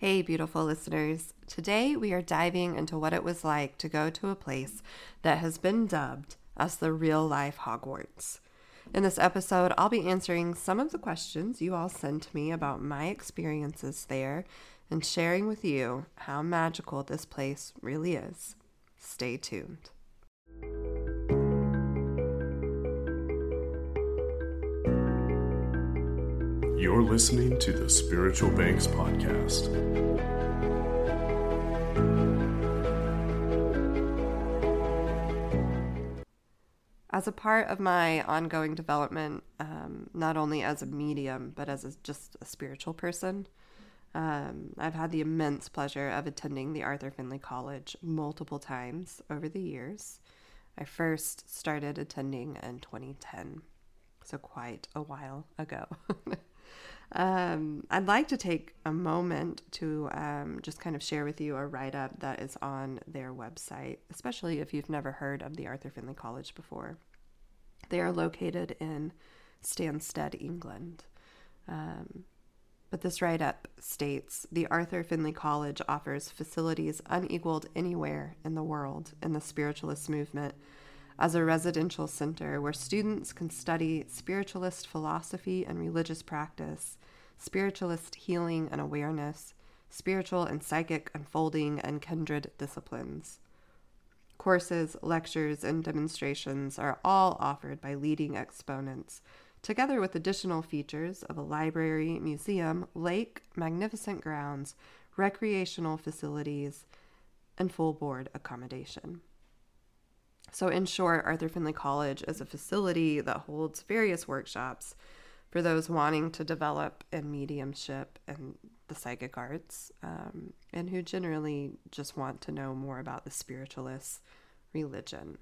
Hey, beautiful listeners. Today we are diving into what it was like to go to a place that has been dubbed as the real life Hogwarts. In this episode, I'll be answering some of the questions you all sent me about my experiences there and sharing with you how magical this place really is. Stay tuned. You're listening to the Spiritual Banks Podcast. As a part of my ongoing development, um, not only as a medium, but as a, just a spiritual person, um, I've had the immense pleasure of attending the Arthur Findlay College multiple times over the years. I first started attending in 2010, so quite a while ago. Um, I'd like to take a moment to um, just kind of share with you a write up that is on their website, especially if you've never heard of the Arthur Findlay College before. They are located in Stansted, England. Um, but this write up states the Arthur Findlay College offers facilities unequaled anywhere in the world in the spiritualist movement as a residential center where students can study spiritualist philosophy and religious practice, spiritualist healing and awareness, spiritual and psychic unfolding, and kindred disciplines. Courses, lectures, and demonstrations are all offered by leading exponents, together with additional features of a library, museum, lake, magnificent grounds, recreational facilities, and full board accommodation. So, in short, Arthur Findlay College is a facility that holds various workshops for those wanting to develop in mediumship and the psychic arts, um, and who generally just want to know more about the spiritualist religion.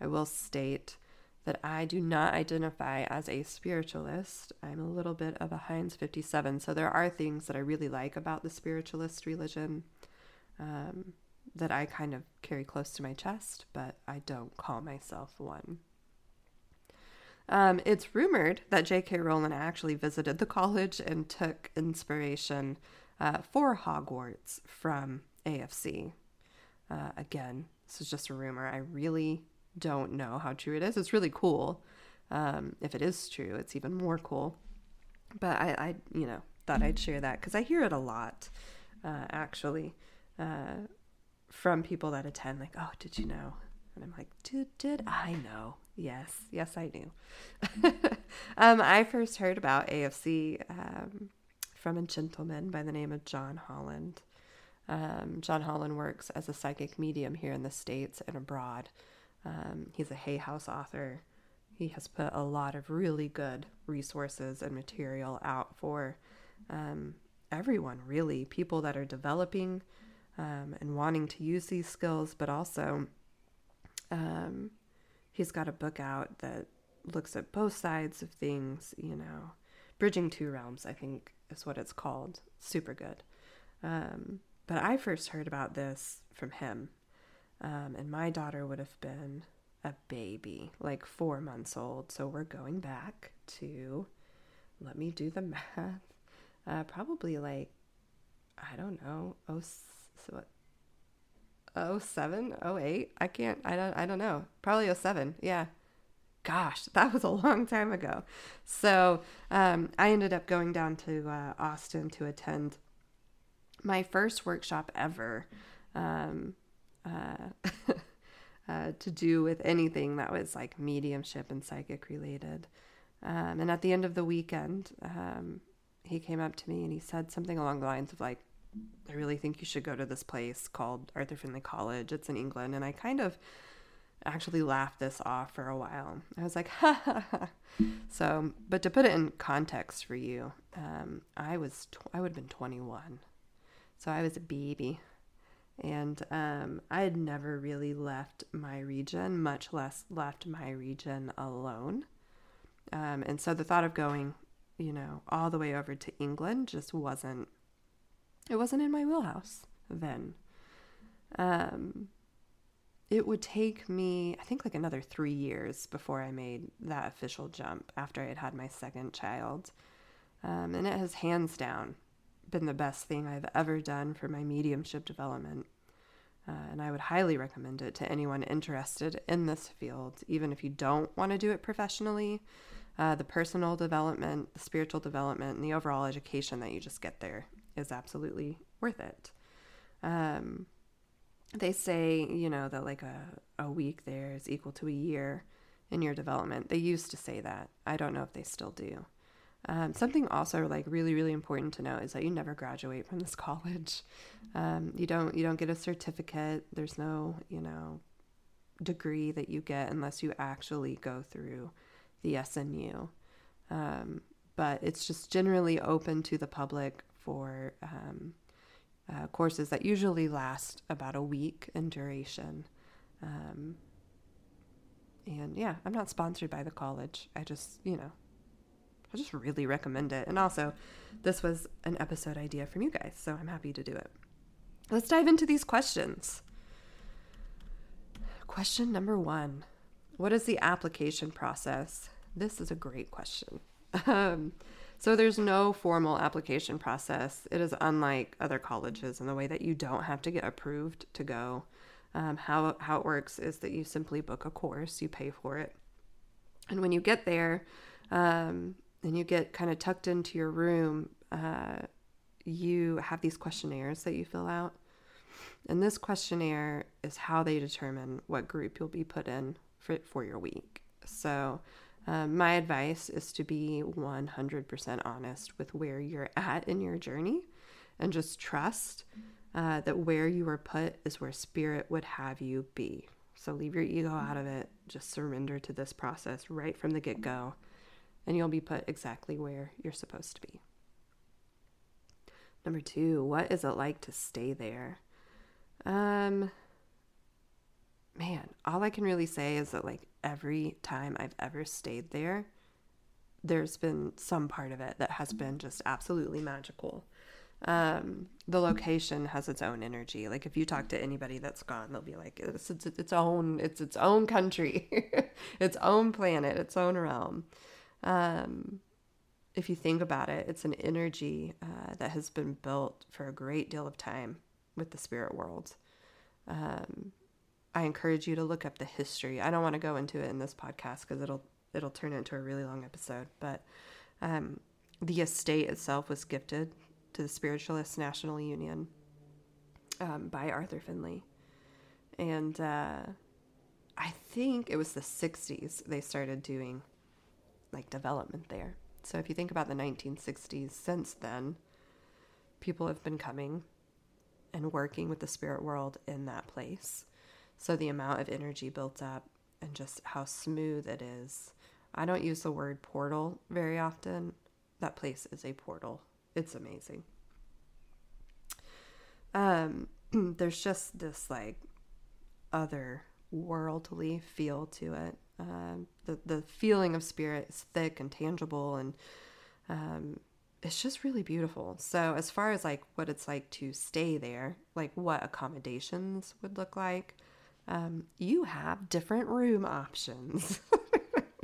I will state that I do not identify as a spiritualist. I'm a little bit of a Heinz 57, so there are things that I really like about the spiritualist religion. Um, that I kind of carry close to my chest, but I don't call myself one. Um, it's rumored that J.K. Rowling actually visited the college and took inspiration uh, for Hogwarts from AFC. Uh, again, this is just a rumor. I really don't know how true it is. It's really cool. Um, if it is true, it's even more cool. But I, I you know, thought I'd share that because I hear it a lot, uh, actually. Uh, from people that attend, like, oh, did you know? And I'm like, did, did I know? Yes, yes, I knew. um, I first heard about AFC um, from a gentleman by the name of John Holland. Um, John Holland works as a psychic medium here in the States and abroad. Um, he's a Hay House author. He has put a lot of really good resources and material out for um, everyone, really, people that are developing um, and wanting to use these skills, but also um, he's got a book out that looks at both sides of things, you know. Bridging Two Realms, I think, is what it's called. Super good. Um, but I first heard about this from him, um, and my daughter would have been a baby, like four months old. So we're going back to, let me do the math, uh, probably like, I don't know, oh so what? 07 08 i can't i don't i don't know. Probably 07 yeah. Gosh that was a long time ago. So um, i ended up going down to uh, austin to attend my first workshop ever um, uh, uh, to do with anything that was like mediumship and psychic related. Um, and at the end of the weekend um, he came up to me and he said something along the lines of like I really think you should go to this place called Arthur Findlay College. It's in England. And I kind of actually laughed this off for a while. I was like, ha ha ha. So, but to put it in context for you, um, I was, tw- I would have been 21. So I was a baby. And um, I had never really left my region, much less left my region alone. Um, and so the thought of going, you know, all the way over to England just wasn't it wasn't in my wheelhouse then. Um, it would take me, I think, like another three years before I made that official jump after I had had my second child. Um, and it has hands down been the best thing I've ever done for my mediumship development. Uh, and I would highly recommend it to anyone interested in this field, even if you don't want to do it professionally. Uh, the personal development, the spiritual development, and the overall education that you just get there is absolutely worth it. Um, they say, you know, that like a, a week there is equal to a year in your development. They used to say that. I don't know if they still do. Um, something also like really really important to know is that you never graduate from this college. Um, you don't you don't get a certificate. There's no you know degree that you get unless you actually go through the SNU. Um, but it's just generally open to the public for um, uh, courses that usually last about a week in duration. Um, and yeah, I'm not sponsored by the college. I just, you know, I just really recommend it. And also, this was an episode idea from you guys, so I'm happy to do it. Let's dive into these questions. Question number one What is the application process? This is a great question. Um, so, there's no formal application process. It is unlike other colleges in the way that you don't have to get approved to go. Um, how, how it works is that you simply book a course, you pay for it. And when you get there, um, and you get kind of tucked into your room, uh, you have these questionnaires that you fill out. And this questionnaire is how they determine what group you'll be put in for, for your week. So, um, my advice is to be 100% honest with where you're at in your journey and just trust uh, that where you are put is where spirit would have you be. So, leave your ego out of it. Just surrender to this process right from the get go and you'll be put exactly where you're supposed to be. Number two, what is it like to stay there? Um, man, all I can really say is that, like, every time I've ever stayed there, there's been some part of it that has been just absolutely magical. Um, the location has its own energy. Like if you talk to anybody that's gone, they'll be like, it's it's, it's own, it's its own country, its own planet, its own realm. Um, if you think about it, it's an energy uh, that has been built for a great deal of time with the spirit world. Um, I encourage you to look up the history. I don't want to go into it in this podcast because it'll it'll turn into a really long episode. But um, the estate itself was gifted to the Spiritualist National Union um, by Arthur Findlay, and uh, I think it was the '60s they started doing like development there. So if you think about the 1960s, since then, people have been coming and working with the spirit world in that place. So the amount of energy built up and just how smooth it is. I don't use the word portal very often. That place is a portal. It's amazing. Um, there's just this like other worldly feel to it um, the the feeling of spirit is thick and tangible, and um, it's just really beautiful. So as far as like what it's like to stay there, like what accommodations would look like, um, you have different room options.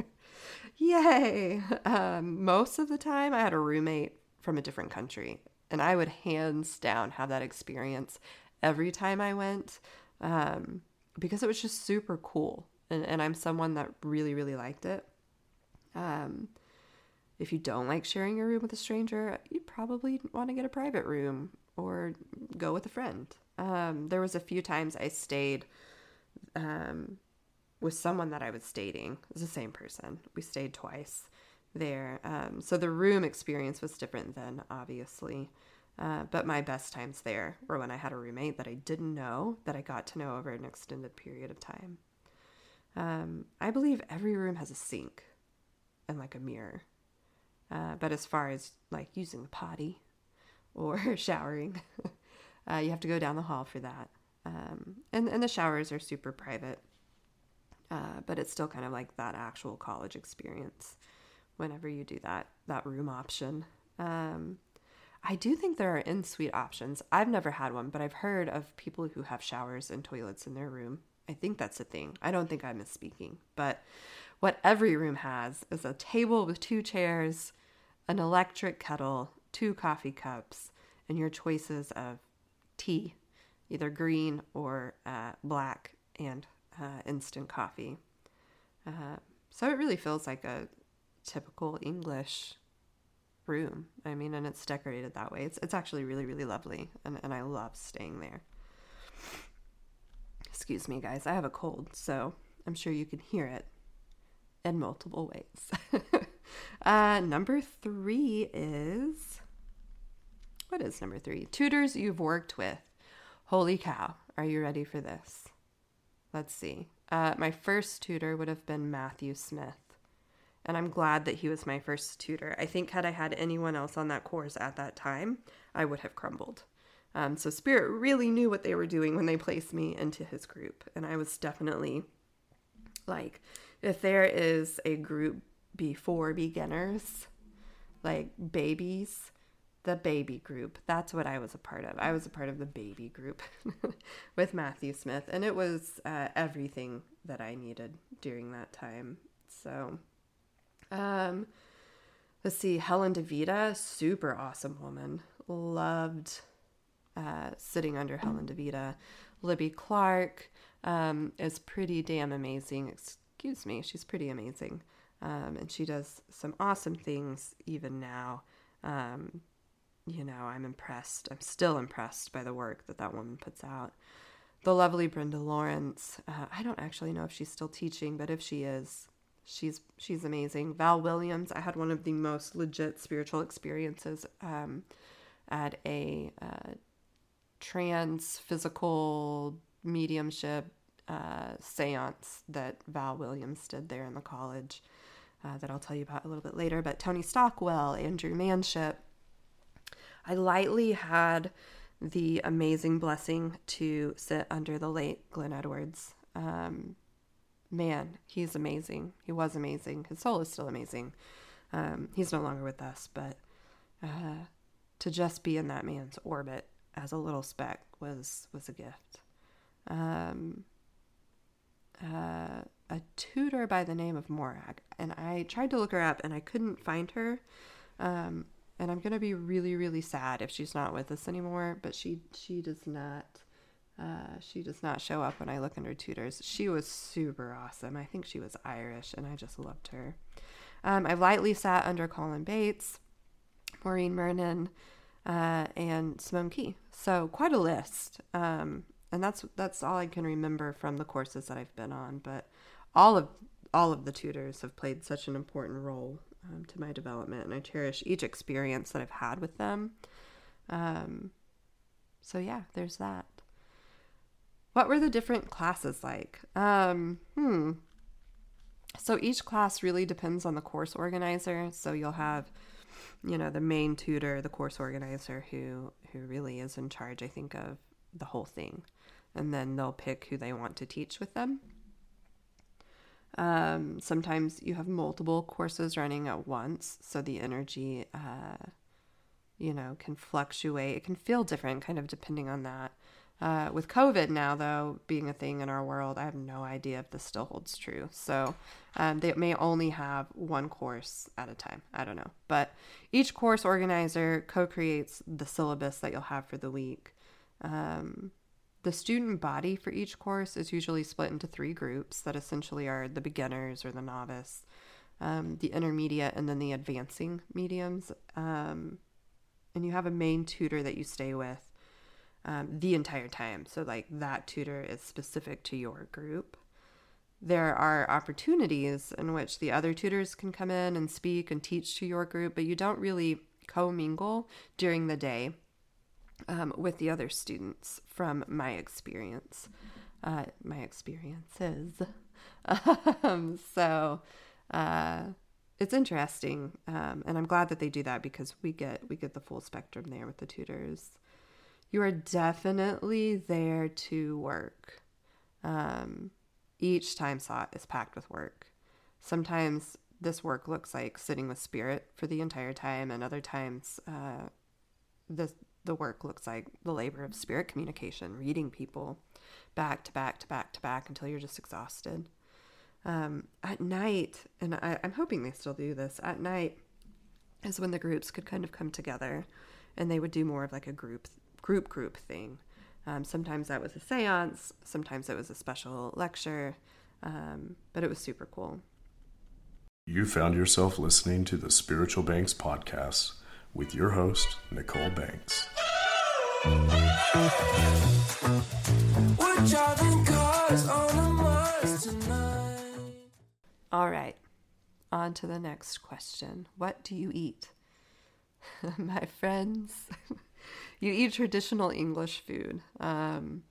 Yay! Um, most of the time, I had a roommate from a different country, and I would hands down have that experience every time I went um, because it was just super cool and, and I'm someone that really, really liked it. Um, if you don't like sharing your room with a stranger, you probably want to get a private room or go with a friend. Um, there was a few times I stayed um, with someone that I was dating. It was the same person. We stayed twice there. Um, so the room experience was different then, obviously. Uh, but my best times there were when I had a roommate that I didn't know that I got to know over an extended period of time. Um, I believe every room has a sink and like a mirror. Uh, but as far as like using the potty or showering, uh, you have to go down the hall for that. Um, and, and the showers are super private. Uh, but it's still kind of like that actual college experience whenever you do that that room option. Um, I do think there are en suite options. I've never had one, but I've heard of people who have showers and toilets in their room. I think that's a thing. I don't think I'm misspeaking. But what every room has is a table with two chairs, an electric kettle, two coffee cups, and your choices of tea, either green or uh, black, and uh, instant coffee. Uh, so it really feels like a typical English room. I mean, and it's decorated that way. It's it's actually really really lovely, and and I love staying there. Excuse me, guys. I have a cold, so I'm sure you can hear it in multiple ways. uh, number three is what is number three? Tutors you've worked with. Holy cow! Are you ready for this? Let's see. Uh, my first tutor would have been Matthew Smith. And I'm glad that he was my first tutor. I think, had I had anyone else on that course at that time, I would have crumbled. Um, so, Spirit really knew what they were doing when they placed me into his group. And I was definitely like, if there is a group before beginners, like babies, the baby group. That's what I was a part of. I was a part of the baby group with Matthew Smith, and it was uh, everything that I needed during that time. So, um, let's see, Helen DeVita, super awesome woman. Loved uh, sitting under Helen DeVita. Libby Clark um, is pretty damn amazing. Excuse me, she's pretty amazing. Um, and she does some awesome things even now. Um, you know, I'm impressed. I'm still impressed by the work that that woman puts out. The lovely Brenda Lawrence. Uh, I don't actually know if she's still teaching, but if she is, she's she's amazing. Val Williams. I had one of the most legit spiritual experiences um, at a uh, trance physical mediumship uh, seance that Val Williams did there in the college. Uh, that I'll tell you about a little bit later. But Tony Stockwell, Andrew Manship, I lightly had the amazing blessing to sit under the late Glyn Edwards. Um, man, he's amazing. He was amazing. His soul is still amazing. Um, he's no longer with us, but uh, to just be in that man's orbit as a little speck was was a gift. Um, uh, a tutor by the name of Morag, and I tried to look her up and I couldn't find her. Um, and I'm gonna be really really sad if she's not with us anymore. But she she does not. Uh, she does not show up when I look under tutors. She was super awesome. I think she was Irish, and I just loved her. Um, I've lightly sat under Colin Bates, Maureen Mernon, uh, and Simone Key. So quite a list. Um, and that's that's all I can remember from the courses that I've been on. But all of all of the tutors have played such an important role um, to my development, and I cherish each experience that I've had with them. Um, so yeah, there's that. What were the different classes like? Um, hmm. So each class really depends on the course organizer. So you'll have, you know, the main tutor, the course organizer, who who really is in charge. I think of the whole thing, and then they'll pick who they want to teach with them. Um, sometimes you have multiple courses running at once, so the energy, uh, you know, can fluctuate. It can feel different, kind of depending on that. Uh, with COVID now, though, being a thing in our world, I have no idea if this still holds true. So um, they may only have one course at a time. I don't know. But each course organizer co creates the syllabus that you'll have for the week. Um, the student body for each course is usually split into three groups that essentially are the beginners or the novice, um, the intermediate, and then the advancing mediums. Um, and you have a main tutor that you stay with um, the entire time. So, like, that tutor is specific to your group. There are opportunities in which the other tutors can come in and speak and teach to your group, but you don't really commingle during the day um, with the other students from my experience, uh, my experiences. um, so uh, it's interesting, um, and I'm glad that they do that because we get we get the full spectrum there with the tutors. You are definitely there to work. Um, each time slot is packed with work. Sometimes this work looks like sitting with spirit for the entire time, and other times uh, the the work looks like the labor of spirit communication, reading people back to back to back to back until you're just exhausted. Um, at night, and I, I'm hoping they still do this, at night is when the groups could kind of come together and they would do more of like a group group group thing. Um, sometimes that was a séance, sometimes it was a special lecture, um, but it was super cool. You found yourself listening to the Spiritual Banks podcast with your host, Nicole Banks. All right, on to the next question. What do you eat? My friends, you eat traditional English food. Um,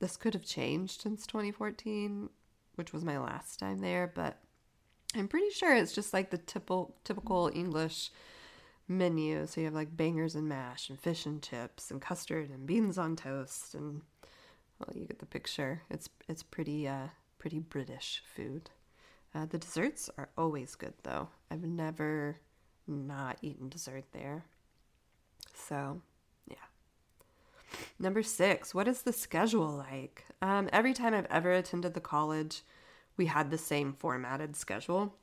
this could have changed since 2014, which was my last time there, but I'm pretty sure it's just like the typical typical English menu. So you have like bangers and mash and fish and chips and custard and beans on toast and well, you get the picture. It's it's pretty uh pretty British food. Uh, the desserts are always good, though. I've never not eaten dessert there. So, yeah. Number six, what is the schedule like? Um, every time I've ever attended the college, we had the same formatted schedule.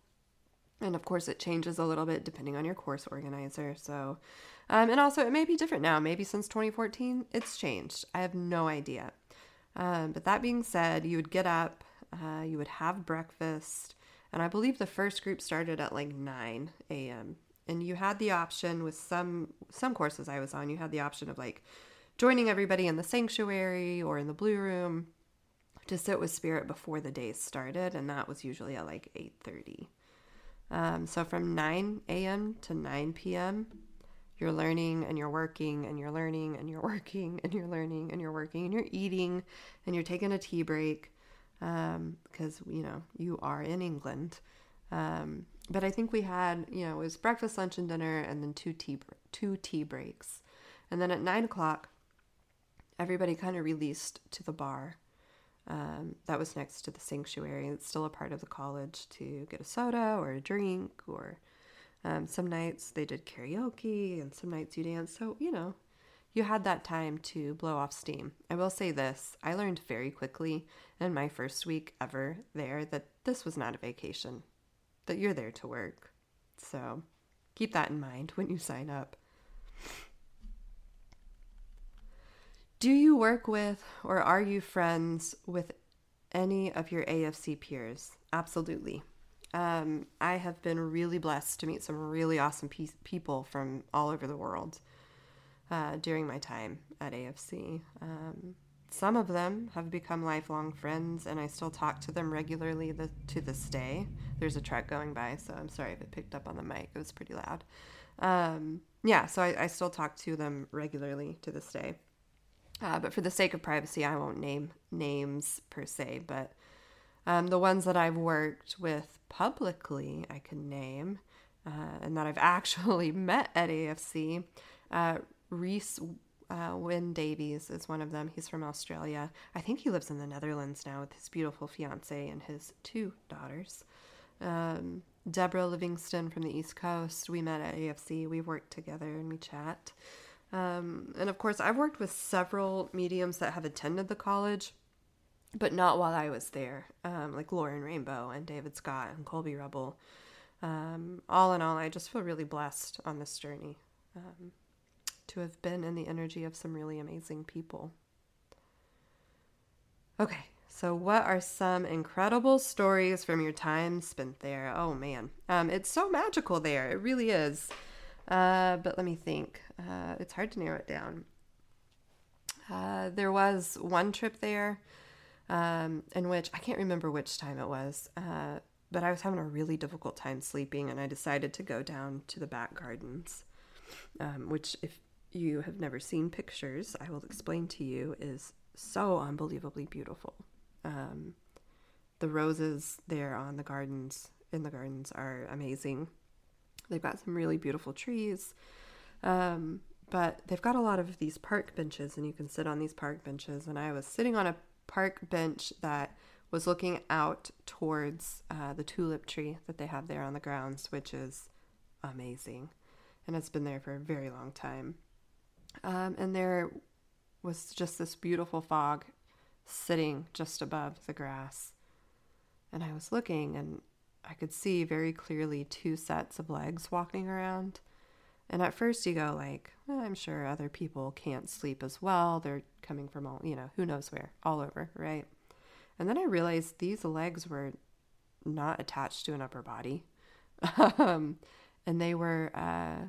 And of course, it changes a little bit depending on your course organizer. So, um, and also, it may be different now. Maybe since 2014, it's changed. I have no idea. Um, but that being said, you would get up, uh, you would have breakfast, and I believe the first group started at like 9 a.m. And you had the option with some some courses I was on, you had the option of like joining everybody in the sanctuary or in the blue room to sit with spirit before the day started, and that was usually at like 8:30. Um, so from 9 a.m. to 9 p.m., you're learning and you're working and you're learning and you're working and you're learning and you're working and you're eating and you're taking a tea break um, because you know you are in England. Um, but I think we had you know it was breakfast, lunch, and dinner, and then two tea two tea breaks, and then at nine o'clock, everybody kind of released to the bar. Um, that was next to the sanctuary. It's still a part of the college to get a soda or a drink, or um, some nights they did karaoke, and some nights you dance. So you know, you had that time to blow off steam. I will say this I learned very quickly in my first week ever there that this was not a vacation, that you're there to work. So keep that in mind when you sign up. Do you work with or are you friends with any of your AFC peers? Absolutely. Um, I have been really blessed to meet some really awesome pe- people from all over the world uh, during my time at AFC. Um, some of them have become lifelong friends, and I still talk to them regularly the, to this day. There's a truck going by, so I'm sorry if it picked up on the mic. It was pretty loud. Um, yeah, so I, I, still talk to them regularly to this day. Uh, but for the sake of privacy, I won't name names per se. But um, the ones that I've worked with publicly, I can name, uh, and that I've actually met at AFC. Uh, Reese uh, Wynn Davies is one of them. He's from Australia. I think he lives in the Netherlands now with his beautiful fiance and his two daughters. Um, Deborah Livingston from the East Coast. We met at AFC. We worked together and we chat. Um, and of course, I've worked with several mediums that have attended the college, but not while I was there, um, like Lauren Rainbow and David Scott and Colby Rebel. Um, all in all, I just feel really blessed on this journey. Um, to have been in the energy of some really amazing people. Okay, so what are some incredible stories from your time spent there? Oh man, um, it's so magical there. It really is. Uh, but let me think. Uh, it's hard to narrow it down. Uh, there was one trip there um, in which I can't remember which time it was, uh, but I was having a really difficult time sleeping, and I decided to go down to the back gardens, um, which, if you have never seen pictures, I will explain to you, is so unbelievably beautiful. Um, the roses there on the gardens, in the gardens, are amazing. They've got some really beautiful trees. Um, but they've got a lot of these park benches, and you can sit on these park benches. And I was sitting on a park bench that was looking out towards uh, the tulip tree that they have there on the grounds, which is amazing. And it's been there for a very long time. Um, and there was just this beautiful fog sitting just above the grass. And I was looking, and I could see very clearly two sets of legs walking around. And at first you go like, well, I'm sure other people can't sleep as well. They're coming from all, you know, who knows where, all over, right? And then I realized these legs were not attached to an upper body. um, and they were uh,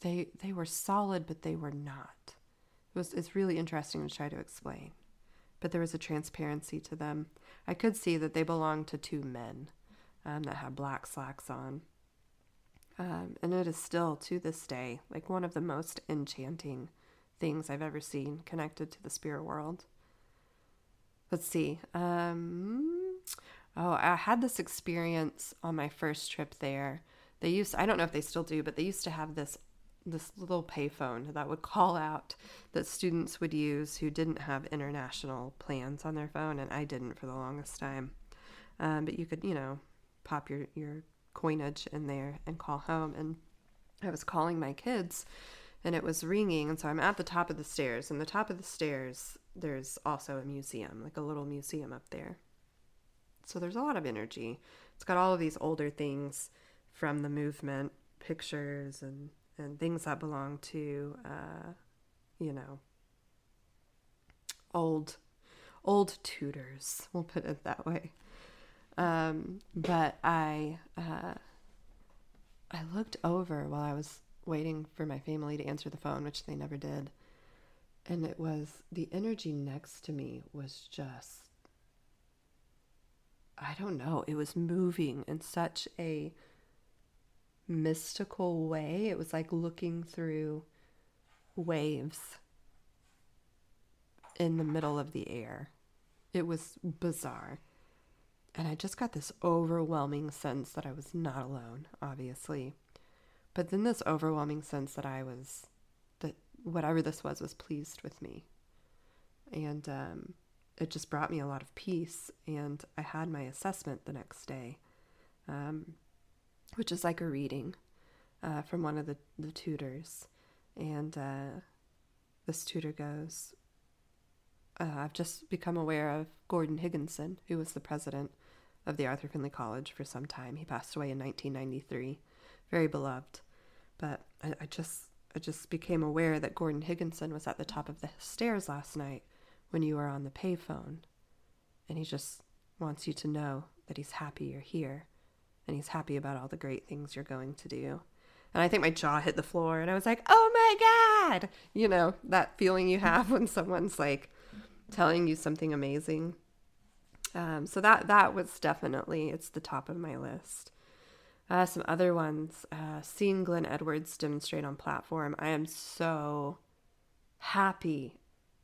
they they were solid, but they were not. It was it's really interesting to try to explain. But there was a transparency to them. I could see that they belonged to two men um, that had black slacks on. Um, and it is still to this day like one of the most enchanting things I've ever seen connected to the spirit world. Let's see. Um, oh, I had this experience on my first trip there. They used, I don't know if they still do, but they used to have this this little payphone that would call out that students would use who didn't have international plans on their phone, and I didn't for the longest time. Um, but you could, you know, pop your your coinage in there and call home. And I was calling my kids, and it was ringing, and so I'm at the top of the stairs. And the top of the stairs, there's also a museum, like a little museum up there. So there's a lot of energy. It's got all of these older things from the movement, pictures and and things that belong to, uh, you know, old, old tutors. We'll put it that way. Um, but I, uh, I looked over while I was waiting for my family to answer the phone, which they never did. And it was the energy next to me was just, I don't know, it was moving in such a mystical way. It was like looking through waves in the middle of the air. It was bizarre. And I just got this overwhelming sense that I was not alone, obviously. But then this overwhelming sense that I was, that whatever this was, was pleased with me. And um, it just brought me a lot of peace. And I had my assessment the next day. Um, which is like a reading uh, from one of the, the tutors. And uh, this tutor goes, uh, I've just become aware of Gordon Higginson, who was the president of the Arthur Findlay College for some time. He passed away in 1993, very beloved. But I, I just I just became aware that Gordon Higginson was at the top of the stairs last night when you were on the payphone. And he just wants you to know that he's happy you're here and he's happy about all the great things you're going to do. And I think my jaw hit the floor and I was like, oh my God. You know, that feeling you have when someone's like telling you something amazing. Um, so that that was definitely it's the top of my list. Uh, some other ones, uh, seeing Glyn Edwards demonstrate on platform. I am so happy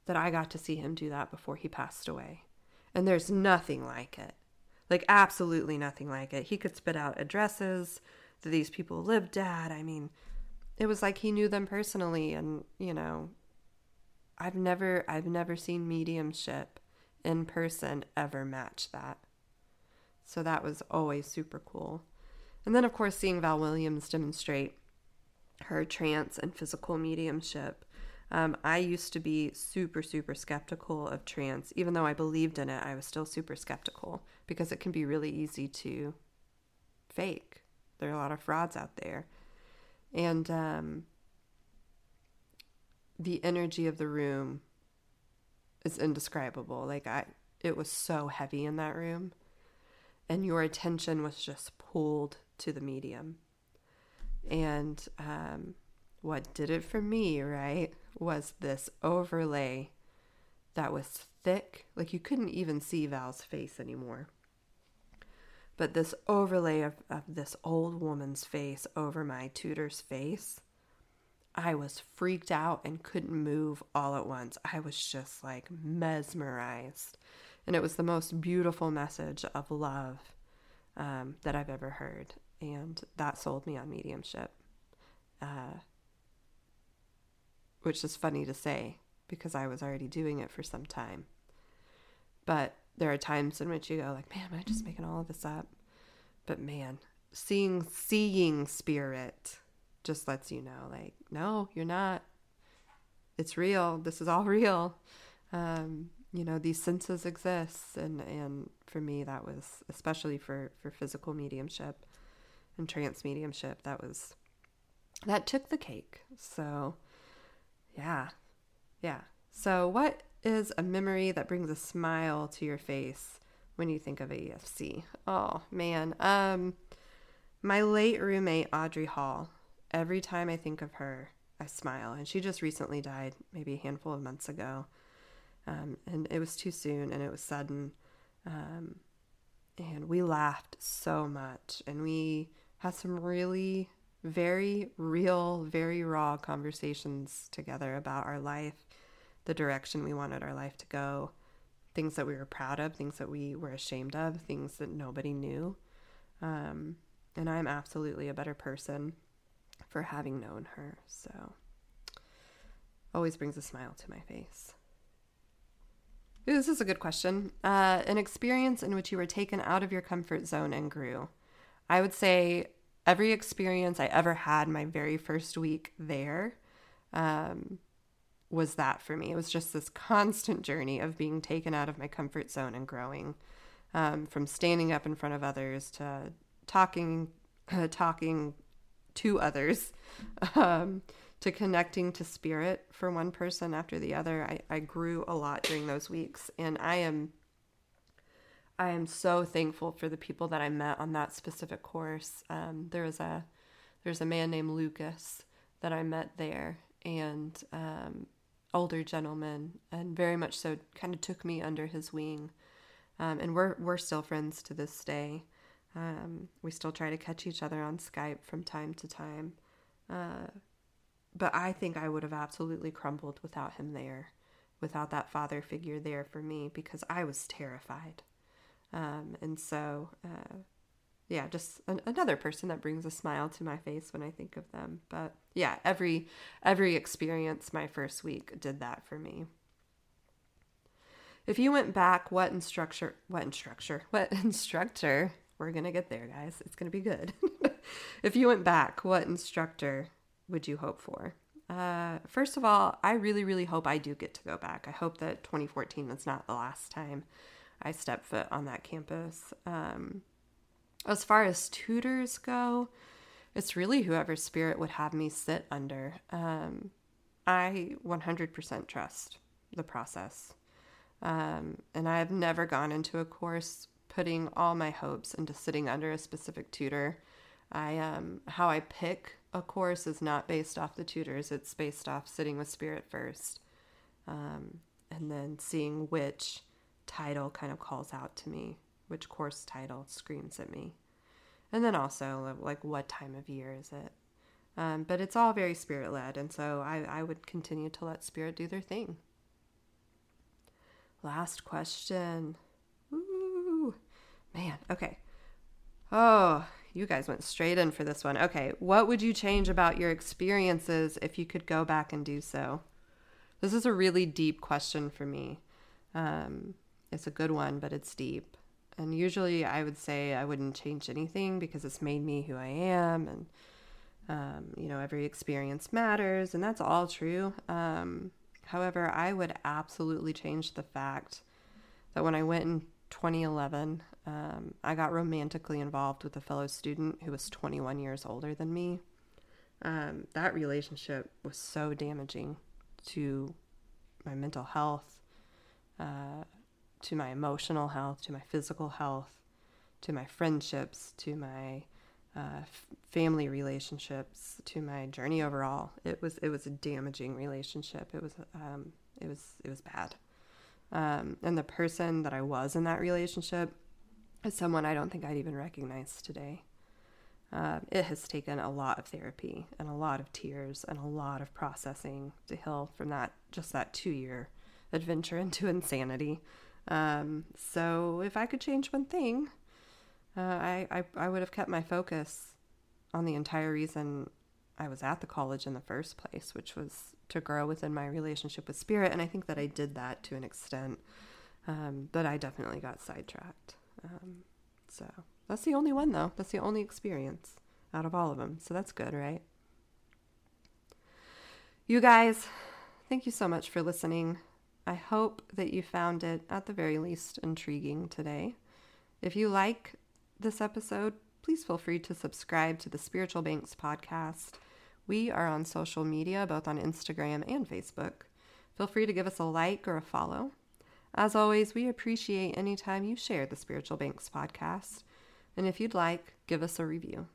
that I got to see him do that before he passed away. And there's nothing like it. Like, absolutely nothing like it. He could spit out addresses that these people lived at. I mean, it was like he knew them personally. And, you know, I've never, I've never seen mediumship in person ever match that. So that was always super cool. And then, of course, seeing Val Williams demonstrate her trance and physical mediumship um, I used to be super, super skeptical of trance. Even though I believed in it, I was still super skeptical because it can be really easy to fake. There are a lot of frauds out there. And um, the energy of the room is indescribable. Like, I, it was so heavy in that room. And your attention was just pulled to the medium. And um, what did it for me, right, was this overlay that was thick. Like you couldn't even see Val's face anymore. But this overlay of, of this old woman's face over my tutor's face, I was freaked out and couldn't move all at once. I was just like mesmerized. And it was the most beautiful message of love um, that I've ever heard. And that sold me on mediumship. Uh, which is funny to say because I was already doing it for some time. But there are times in which you go like, man, am I just making all of this up? But man, seeing seeing spirit just lets you know like, no, you're not. It's real. This is all real. Um, you know, these senses exist and and for me that was especially for for physical mediumship and trance mediumship, that was that took the cake. So, yeah. Yeah. So, what is a memory that brings a smile to your face when you think of AFC? Oh, man. Um my late roommate Audrey Hall. Every time I think of her, I smile. And she just recently died, maybe a handful of months ago. Um, and it was too soon and it was sudden. Um, and we laughed so much and we had some really very real, very raw conversations together about our life, the direction we wanted our life to go, things that we were proud of, things that we were ashamed of, things that nobody knew. Um, and I'm absolutely a better person for having known her. So, always brings a smile to my face. Ooh, this is a good question. Uh, an experience in which you were taken out of your comfort zone and grew. I would say every experience I ever had my very first week there um, was that for me. It was just this constant journey of being taken out of my comfort zone and growing. Um, from standing up in front of others to talking uh, talking to others um, to connecting to spirit for one person after the other I, I grew a lot during those weeks and i am i am so thankful for the people that i met on that specific course um, there was a there's a man named lucas that i met there and um, older gentleman and very much so kind of took me under his wing um, and we're we're still friends to this day um, we still try to catch each other on Skype from time to time. Uh, but I think I would have absolutely crumbled without him there, without that father figure there for me, because I was terrified. Um, and so, uh, yeah, just an, another person that brings a smile to my face when I think of them. But yeah, every every experience my first week did that for me. If you went back, what instructor, what instructor, what instructor we're going to get there, guys. It's going to be good. if you went back, what instructor would you hope for? Uh, first of all, I really, really hope I do get to go back. I hope that 2014 is not the last time I step foot on that campus. Um, as far as tutors go, it's really whoever spirit would have me sit under. Um, I 100% trust the process. Um, and I have never gone into a course putting all my hopes into sitting under a specific tutor. I um how I pick a course is not based off the tutors. It's based off sitting with spirit first, um, and then seeing which title kind of calls out to me, which course title screams at me, and then also like what time of year is it. Um, but it's all very spirit led, and so I, I would continue to let spirit do their thing. Last question. Man, okay. Oh, you guys went straight in for this one. Okay, what would you change about your experiences if you could go back and do so? This is a really deep question for me. Um, it's a good one, but it's deep. And usually I would say I wouldn't change anything because it's made me who I am. And, um, you know, every experience matters, and that's all true. Um, however, I would absolutely change the fact that when I went in 2011, um, I got romantically involved with a fellow student who was 21 years older than me. Um, that relationship was so damaging to my mental health, uh, to my emotional health, to my physical health, to my friendships, to my uh, family relationships, to my journey overall. It was it was a damaging relationship. It was um, it was it was bad. Um, and the person that I was in that relationship is someone I don't think I'd even recognize today. Uh, it has taken a lot of therapy and a lot of tears and a lot of processing to heal from that just that two year adventure into insanity. Um, so if I could change one thing, uh, I, I, I would have kept my focus on the entire reason I was at the college in the first place, which was to grow within my relationship with spirit. And I think that I did that to an extent, um, but I definitely got sidetracked. Um, so that's the only one, though. That's the only experience out of all of them. So that's good, right? You guys, thank you so much for listening. I hope that you found it, at the very least, intriguing today. If you like this episode, please feel free to subscribe to the Spiritual Banks podcast We are on social media, both on Instagram and Facebook. Feel free to give us a like or a follow. As always, we appreciate any time you share the Spiritual Banks podcast. And if you'd like, give us a review.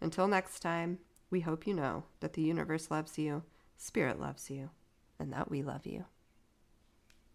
Until next time, we hope you know that the universe loves you, Spirit loves you, and that we love you.